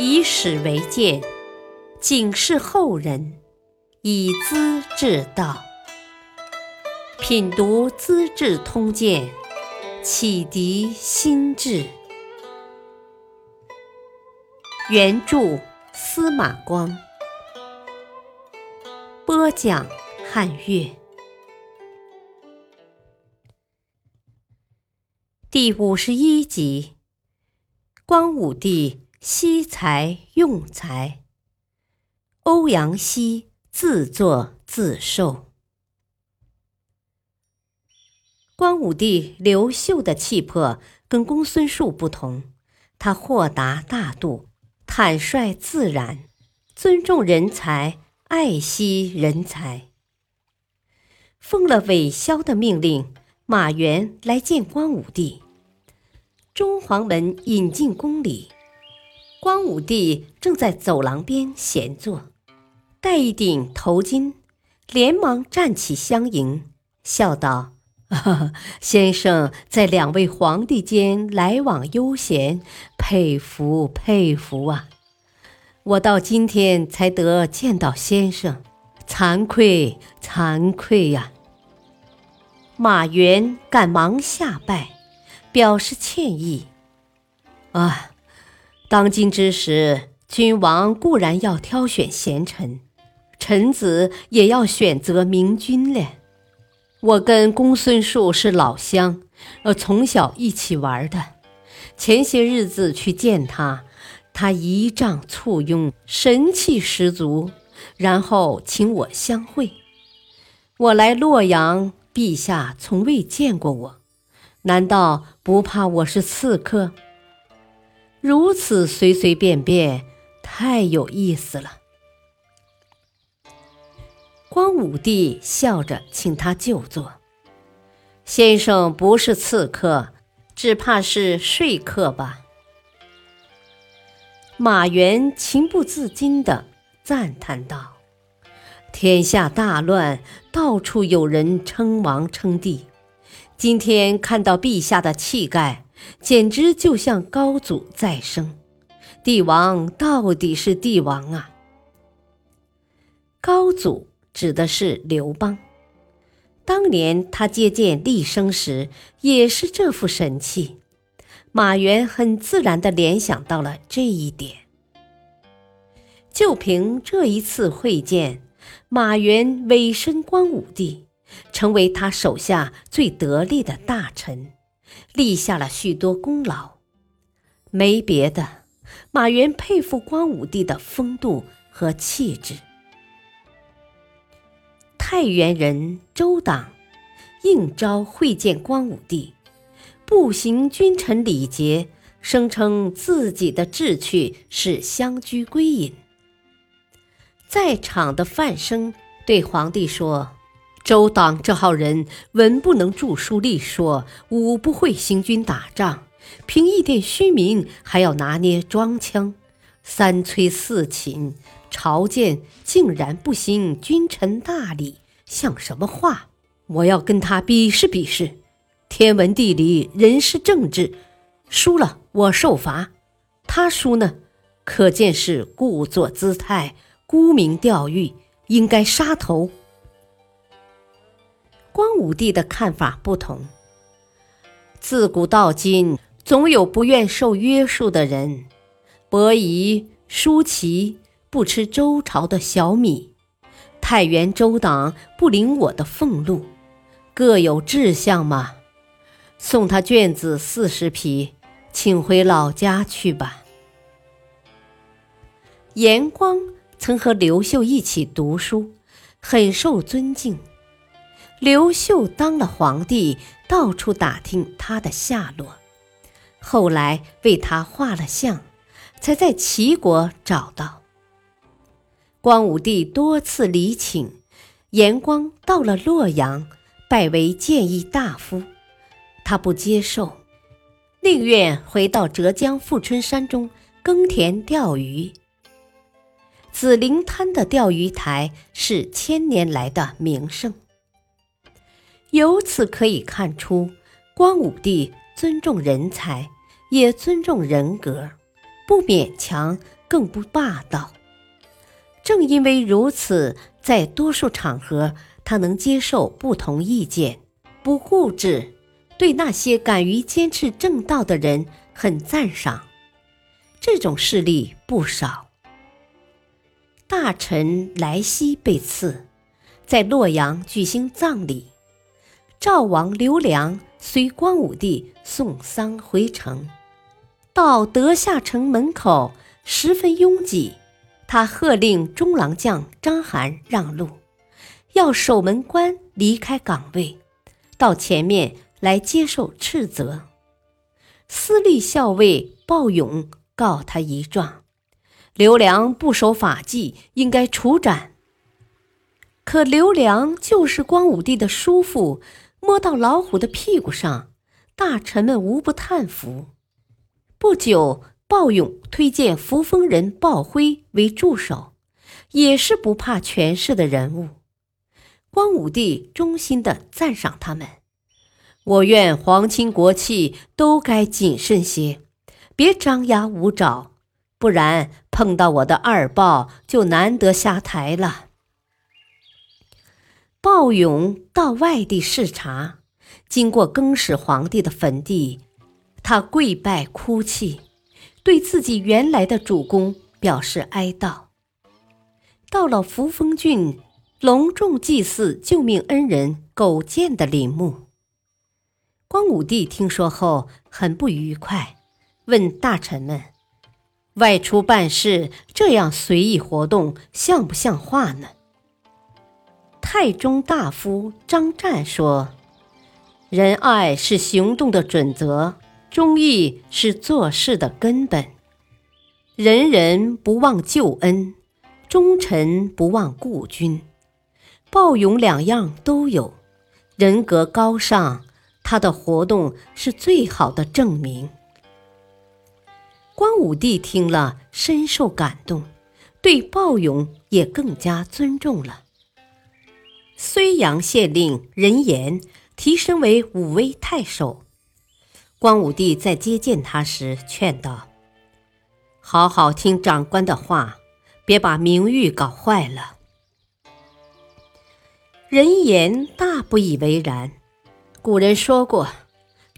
以史为鉴，警示后人，以资治道。品读《资治通鉴》，启迪心智。原著司马光，播讲汉乐。第五十一集：光武帝惜才用才，欧阳希自作自受。光武帝刘秀的气魄跟公孙述不同，他豁达大度、坦率自然，尊重人才，爱惜人才。奉了韦骁的命令。马援来见光武帝，中黄门引进宫里，光武帝正在走廊边闲坐，戴一顶头巾，连忙站起相迎，笑道：“先生在两位皇帝间来往悠闲，佩服佩服啊！我到今天才得见到先生，惭愧惭愧呀！”马援赶忙下拜，表示歉意。啊，当今之时，君王固然要挑选贤臣，臣子也要选择明君嘞。我跟公孙述是老乡，呃，从小一起玩的。前些日子去见他，他仪仗簇拥，神气十足，然后请我相会。我来洛阳。陛下从未见过我，难道不怕我是刺客？如此随随便便，太有意思了。光武帝笑着请他就坐。先生不是刺客，只怕是说客吧？马援情不自禁地赞叹道。天下大乱，到处有人称王称帝。今天看到陛下的气概，简直就像高祖再生。帝王到底是帝王啊！高祖指的是刘邦，当年他接见厉声时，也是这副神气。马援很自然地联想到了这一点。就凭这一次会见。马援委身光武帝，成为他手下最得力的大臣，立下了许多功劳。没别的，马原佩服光武帝的风度和气质。太原人周党应召会见光武帝，不行君臣礼节，声称自己的志趣是乡居归隐。在场的范生对皇帝说：“周党这号人，文不能著书立说，武不会行军打仗，凭一点虚名还要拿捏装腔，三催四请，朝见竟然不行君臣大礼，像什么话？我要跟他比试比试，天文地理，人事政治，输了我受罚，他输呢，可见是故作姿态。”沽名钓誉，应该杀头。光武帝的看法不同。自古到今，总有不愿受约束的人。伯夷、叔齐不吃周朝的小米，太原周党不领我的俸禄，各有志向嘛。送他卷子四十匹，请回老家去吧。严光。曾和刘秀一起读书，很受尊敬。刘秀当了皇帝，到处打听他的下落，后来为他画了像，才在齐国找到。光武帝多次礼请，严光到了洛阳，拜为谏议大夫，他不接受，宁愿回到浙江富春山中耕田钓鱼。紫菱滩的钓鱼台是千年来的名胜，由此可以看出，光武帝尊重人才，也尊重人格，不勉强，更不霸道。正因为如此，在多数场合，他能接受不同意见，不固执，对那些敢于坚持正道的人很赞赏。这种事例不少。大臣来西被刺，在洛阳举行葬礼。赵王刘良随光武帝送丧回城，到德夏城门口，十分拥挤。他喝令中郎将章邯让路，要守门官离开岗位，到前面来接受斥责。司隶校尉鲍勇告他一状。刘良不守法纪，应该处斩。可刘良就是光武帝的叔父，摸到老虎的屁股上，大臣们无不叹服。不久，鲍勇推荐扶风人鲍辉为助手，也是不怕权势的人物。光武帝衷心的赞赏他们。我愿皇亲国戚都该谨慎些，别张牙舞爪。不然碰到我的二豹，就难得下台了。鲍勇到外地视察，经过更始皇帝的坟地，他跪拜哭泣，对自己原来的主公表示哀悼。到了扶风郡，隆重祭祀救命恩人苟建的陵墓。光武帝听说后很不愉快，问大臣们。外出办事这样随意活动，像不像话呢？太中大夫张湛说：“仁爱是行动的准则，忠义是做事的根本。人人不忘旧恩，忠臣不忘故君。鲍勇两样都有，人格高尚，他的活动是最好的证明。”光武帝听了，深受感动，对鲍勇也更加尊重了。睢阳县令任言提升为武威太守。光武帝在接见他时劝道：“好好听长官的话，别把名誉搞坏了。”任言大不以为然。古人说过：“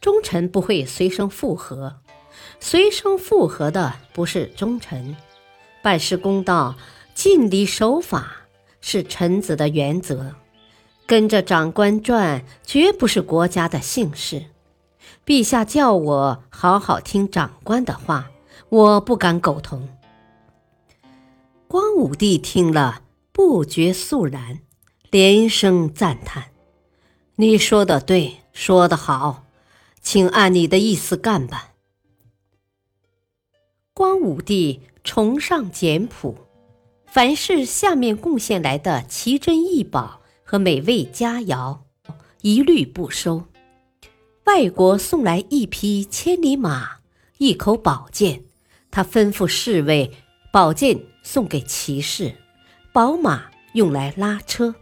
忠臣不会随声附和。”随声附和的不是忠臣，办事公道、尽力守法是臣子的原则。跟着长官转，绝不是国家的幸事。陛下叫我好好听长官的话，我不敢苟同。光武帝听了，不觉肃然，连声赞叹：“你说的对，说的好，请按你的意思干吧。”光武帝崇尚简朴，凡是下面贡献来的奇珍异宝和美味佳肴，一律不收。外国送来一匹千里马，一口宝剑，他吩咐侍卫，宝剑送给骑士，宝马用来拉车。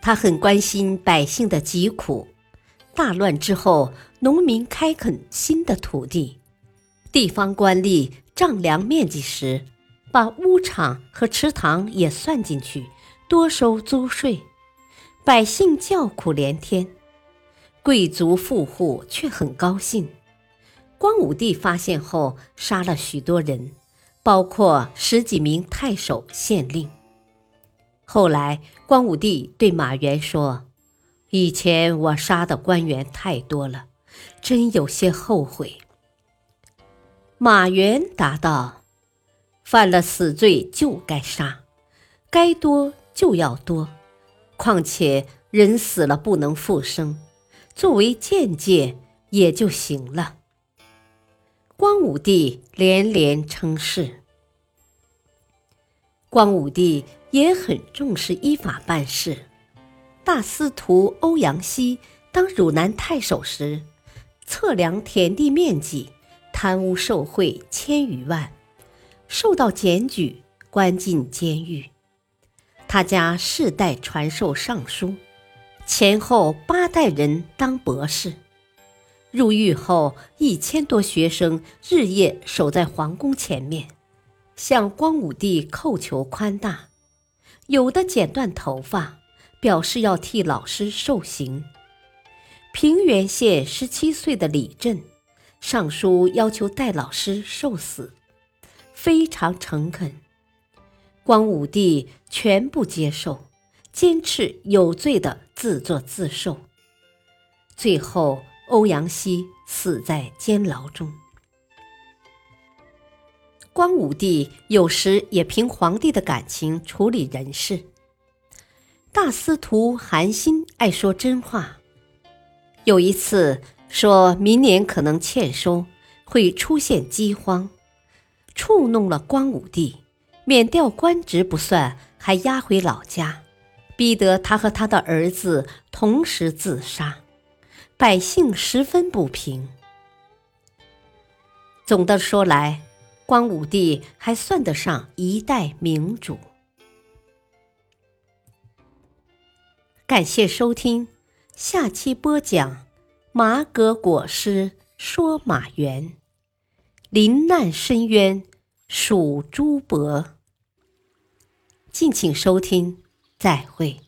他很关心百姓的疾苦。大乱之后，农民开垦新的土地。地方官吏丈量面积时，把屋场和池塘也算进去，多收租税，百姓叫苦连天。贵族富户却很高兴。光武帝发现后，杀了许多人，包括十几名太守、县令。后来，光武帝对马援说：“以前我杀的官员太多了，真有些后悔。”马援答道：“犯了死罪就该杀，该多就要多。况且人死了不能复生，作为间戒也就行了。”光武帝连连称是。光武帝也很重视依法办事。大司徒欧阳希当汝南太守时，测量田地面积。贪污受贿千余万，受到检举，关进监狱。他家世代传授尚书，前后八代人当博士。入狱后，一千多学生日夜守在皇宫前面，向光武帝叩求宽大。有的剪断头发，表示要替老师受刑。平原县十七岁的李振上书要求代老师受死，非常诚恳。光武帝全部接受，坚持有罪的自作自受。最后。欧阳希死在监牢中。光武帝有时也凭皇帝的感情处理人事。大司徒韩信爱说真话，有一次说明年可能欠收，会出现饥荒，触怒了光武帝，免掉官职不算，还押回老家，逼得他和他的儿子同时自杀。百姓十分不平。总的说来，光武帝还算得上一代明主。感谢收听，下期播讲马革裹尸说马援，临难申冤属朱伯。敬请收听，再会。